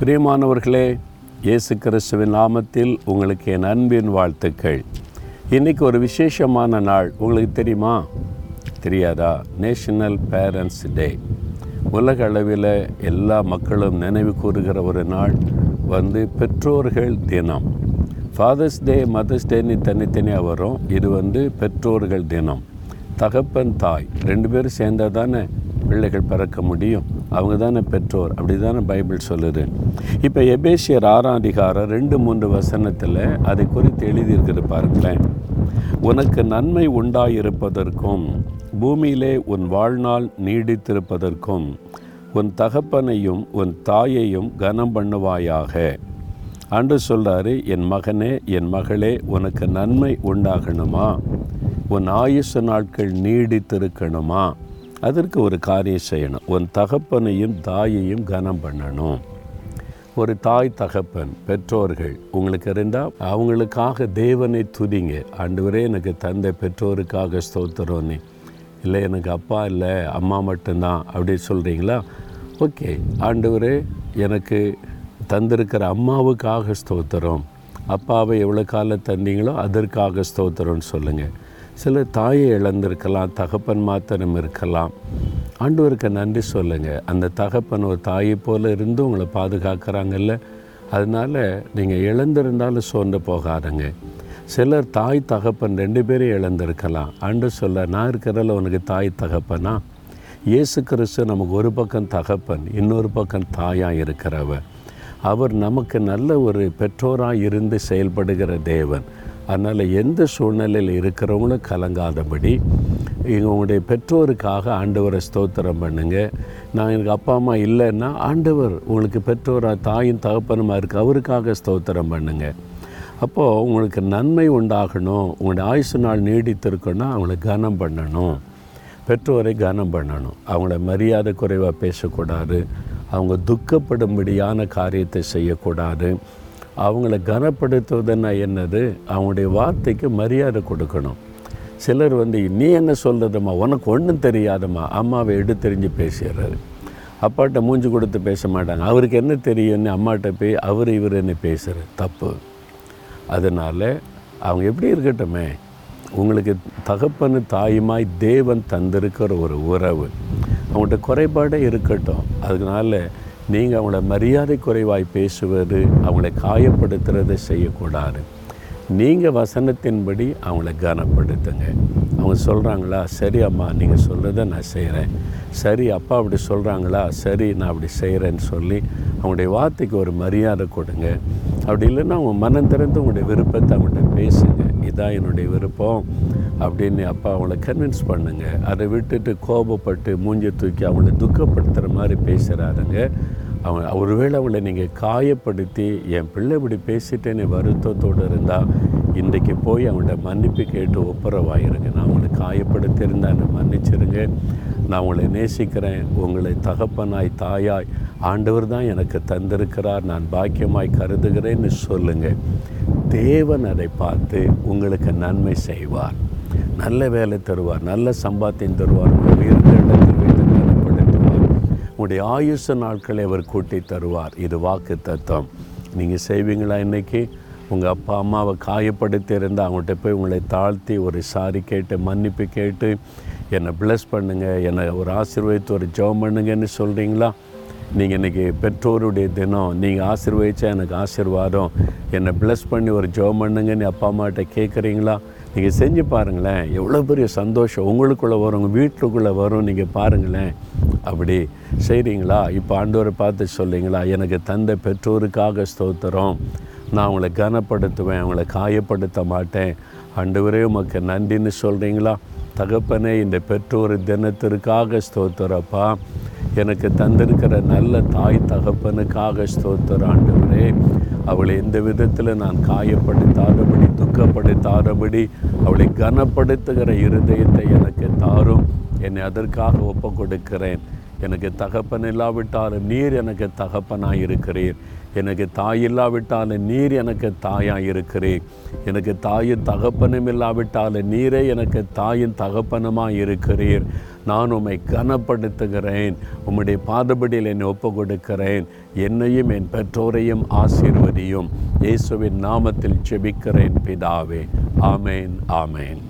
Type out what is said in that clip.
பிரியமானவர்களே இயேசு கிறிஸ்துவின் நாமத்தில் உங்களுக்கு என் அன்பின் வாழ்த்துக்கள். இன்றைக்கி ஒரு விசேஷமான நாள். உங்களுக்கு தெரியுமா? தெரியாதா? நேஷனல் பேரண்ட்ஸ் டே உலக அளவில் எல்லா மக்களும் நினைவு கூறுகிற ஒரு நாள் வந்து பெற்றோர்கள் தினம். ஃபாதர்ஸ் டே மதர்ஸ் டேன்னு தனித்தனியாக வரும். இது வந்து பெற்றோர்கள் தினம். தகப்பன் தாய் ரெண்டு பேரும் சேர்ந்தால் தானே பிள்ளைகள் பிறக்க முடியும். அவங்க தானே பெற்றோர் அப்படி தானே பைபிள் சொல்லுது. இப்போ எபேசியர் ஆறாம் அதிகாரம் ரெண்டு மூன்று வசனத்தில் அதை குறித்து எழுதியிருக்கிறது பாருங்களேன். உனக்கு நன்மை உண்டாயிருப்பதற்கும் பூமியிலே உன் வாழ்நாள் நீடித்திருப்பதற்கும் உன் தகப்பனையும் உன் தாயையும் கனம் பண்ணுவாயாக. அன்று சொல்கிறாரு என் மகனே என் மகளே உனக்கு நன்மை உண்டாகணுமா? உன் ஆயுசு நாட்கள் நீடித்திருக்கணுமா? அதற்கு ஒரு காரியம் செய்யணும். உன் தகப்பனையும் தாயையும் கனம் பண்ணணும். ஒரு தாய் தகப்பன் பெற்றோர்கள் உங்களுக்கு இருந்தால் அவங்களுக்காக தேவனை துதிங்க. ஆண்டவரே எனக்கு தந்த பெற்றோருக்காக ஸ்தோத்திரோன்னு இல்லை எனக்கு அப்பா இல்லை அம்மா மட்டும்தான் அப்படி சொல்கிறீங்களா ஓகே. ஆண்டவரே எனக்கு தந்திருக்கிற அம்மாவுக்காக ஸ்தோத்திரம். அப்பாவை எவ்வளோ காலம் தந்தீங்களோ அதற்காக ஸ்தோத்திரம்னு சொல்லுங்கள் சில தாயை இழந்திருக்கலாம் தகப்பன் மாத்திரம் இருக்கலாம். ஆண்டவருக்கு நன்றி சொல்லுங்கள் அந்த தகப்பன் ஒரு தாயை போல் இருந்து உங்களை பாதுகாக்கிறாங்கல்ல. அதனால் நீங்கள் இழந்திருந்தாலும் சோர்ந்து போகாதுங்க. சிலர் தாய் தகப்பன் ரெண்டு பேரும் இழந்திருக்கலாம். அன்று சொல்ல நான் இருக்கிறதில் உனக்கு தாய் தகப்பனா? இயேசு கிறிஸ்து நமக்கு ஒரு பக்கம் தகப்பன் இன்னொரு பக்கம் தாயாக இருக்கிறவர். அவர் நமக்கு நல்ல ஒரு பெற்றோராக இருந்து செயல்படுகிற தேவன். அதனால் எந்த சூழ்நிலையில் இருக்கிறவங்களும் கலங்காதபடி உங்களுடைய பெற்றோருக்காக ஆண்டவரை ஸ்தோத்திரம் பண்ணுங்க. நான் எனக்கு அப்பா அம்மா இல்லைன்னா ஆண்டவர் உங்களுக்கு பெற்றோராக தாயும் தகப்பனமாக இருக்குது அவருக்காக ஸ்தோத்திரம் பண்ணுங்க. அப்போது உங்களுக்கு நன்மை உண்டாகணும் உங்களுடைய ஆயுசு நாள் நீடித்திருக்கணும்னா அவங்கள கனம் பண்ணணும். பெற்றோரை கனம் பண்ணணும். அவங்கள மரியாதை குறைவாக பேசக்கூடாது. அவங்க துக்கப்படும்படியான காரியத்தை செய்யக்கூடாது. அவங்கள கனப்படுத்துவதுன்னா என்னது? அவங்களுடைய வார்த்தைக்கு மரியாதை கொடுக்கணும். சிலர் வந்து நீ என்ன சொல்கிறதும்மா உனக்கு ஒன்றும் தெரியாதம்மா. அம்மாவை எடுத்தெறிஞ்சு பேசிடுறாரு. அப்பாட்ட மூஞ்சி கொடுத்து பேச மாட்டாங்க. அவருக்கு என்ன தெரியும்னு அம்மாட்ட போய் அவர் இவர் என்ன பேசுகிற தப்பு. அதனால் அவங்க எப்படி இருக்கட்டுமே? உங்களுக்கு தகப்பனு தாயுமாய் தேவன் தந்திருக்கிற ஒரு உறவு. அவங்கள்ட்ட குறைபாடே இருக்கட்டும். அதனால நீங்கள் அவங்கள மரியாதை குறைவாய் பேசுவது அவங்களை காயப்படுத்துறதை செய்யக்கூடாது. நீங்கள் வசனத்தின்படி அவங்கள கனப்படுத்துங்க. அவங்க சொல்கிறாங்களா சரி அம்மா நீங்கள் சொல்கிறத நான் செய்கிறேன் சரி அப்பா அப்படி சொல்கிறாங்களா சரி நான் அப்படி செய்கிறேன்னு சொல்லி அவங்களுடைய வார்த்தைக்கு ஒரு மரியாதை கொடுங்க. அப்படி இல்லைன்னா அவங்க மனம் திறந்து உங்களுடைய விருப்பத்தை அவங்கள்ட்ட பேசுங்க. இதான் என்னுடைய விருப்பம் அப்படின்னு அப்பா அவங்கள கன்வின்ஸ் பண்ணுங்கள் அதை விட்டுட்டு கோபப்பட்டு மூஞ்சி தூக்கி அவங்கள துக்கப்படுத்துகிற மாதிரி பேசுகிறாருங்க அவங்க ஒருவேளை அவங்கள நீங்கள் காயப்படுத்தி என் பிள்ளை இப்படி பேசிட்டேன்னு வருத்தத்தோடு இருந்தால் இன்றைக்கு போய் அவங்கள்ட்ட மன்னிப்பு கேட்டு ஒப்புரவாயிருங்க. நான் உங்களை காயப்படுத்தியிருந்தேன் என்னை மன்னிச்சிருங்க. நான் உங்களை நேசிக்கிறேன். உங்களை தகப்பனாய் தாயாய் ஆண்டவர் தான் எனக்கு தந்திருக்கிறார். நான் பாக்கியமாய் கருதுகிறேன்னு சொல்லுங்கள் தேவன் அதை பார்த்து உங்களுக்கு நன்மை செய்வார். நல்ல வேலை தருவார். நல்ல சம்பாத்தியம் தருவார். உயர்ந்த இடத்தில் வைத்து உங்களுடைய ஆயுச நாட்களை அவர் கூட்டி தருவார். இது வாக்கு தத்துவம் நீங்கள் செய்வீங்களா இன்றைக்கி உங்கள் அப்பா அம்மாவை காயப்படுத்தி இருந்தால் அவங்கள்ட்ட போய் உங்களை தாழ்த்தி ஒரு சாரி கேட்டு மன்னிப்பு கேட்டு என்னை ப்ளஸ் பண்ணுங்கள் என்னை ஒரு ஆசீர்வதித்து ஒரு ஜெபம் பண்ணுங்கன்னு சொல்கிறீங்களா நீங்கள் இன்றைக்கி பெற்றோருடைய தினம். நீங்கள் ஆசீர்வதிச்சா எனக்கு ஆசீர்வாதம். என்னை ப்ளஸ் பண்ணி ஒரு ஜெபம் பண்ணுங்கன்னு அப்பா அம்மாட்ட கேட்குறீங்களா நீங்கள் செஞ்சு பாருங்களேன். எவ்வளோ பெரிய சந்தோஷம். உங்களுக்குள்ளே வரும் உங்கள் வீட்டுக்குள்ளே வரும். நீங்கள் பாருங்களேன். அப்படி. செய்கிறீங்களா இப்போ ஆண்டவரை பார்த்து சொல்லிங்களா எனக்கு தந்த பெற்றோருக்காக ஸ்தோத்திரம். நான் அவங்கள கனப்படுத்துவேன் அவங்கள காயப்படுத்த மாட்டேன். ஆண்டவரே உமக்கு நன்றின்னு சொல்கிறீங்களா தகப்பனே இந்த பெற்றோர் தினத்திற்காக ஸ்தோத்திரப்பா. எனக்கு தந்திருக்கிற நல்ல தாய் தகப்பனுக்காக ஸ்தோத்திர ஆண்டவரே. அவளை எந்த விதத்தில் நான் காயப்படுத்தாதபடி துக்கப்படுத்தாதபடி அவளை கனப்படுத்துகிற இருதயத்தை எனக்கு தாரும். என்னை அதற்காக ஒப்பு கொடுக்கிறேன் எனக்கு தகப்பன் இல்லாவிட்டாலும் நீர் எனக்கு தகப்பனாக இருக்கிறீர் எனக்கு தாய் இல்லாவிட்டாலும் நீர் எனக்கு தாயாக இருக்கிறீர் எனக்கு தாயின் தகப்பனும் இல்லாவிட்டாலும் நீரே எனக்கு தாயின் தகப்பனுமாக இருக்கிறீர் நான் உம்மை கனப்படுத்துகிறேன். உம்முடைய பாதபடியில் என்னை ஒப்பு கொடுக்கிறேன் என்னையும் என் பெற்றோரையும் ஆசீர்வதியும். இயேசுவின் நாமத்தில் செபிக்கிறேன் பிதாவே. ஆமேன் ஆமேன்.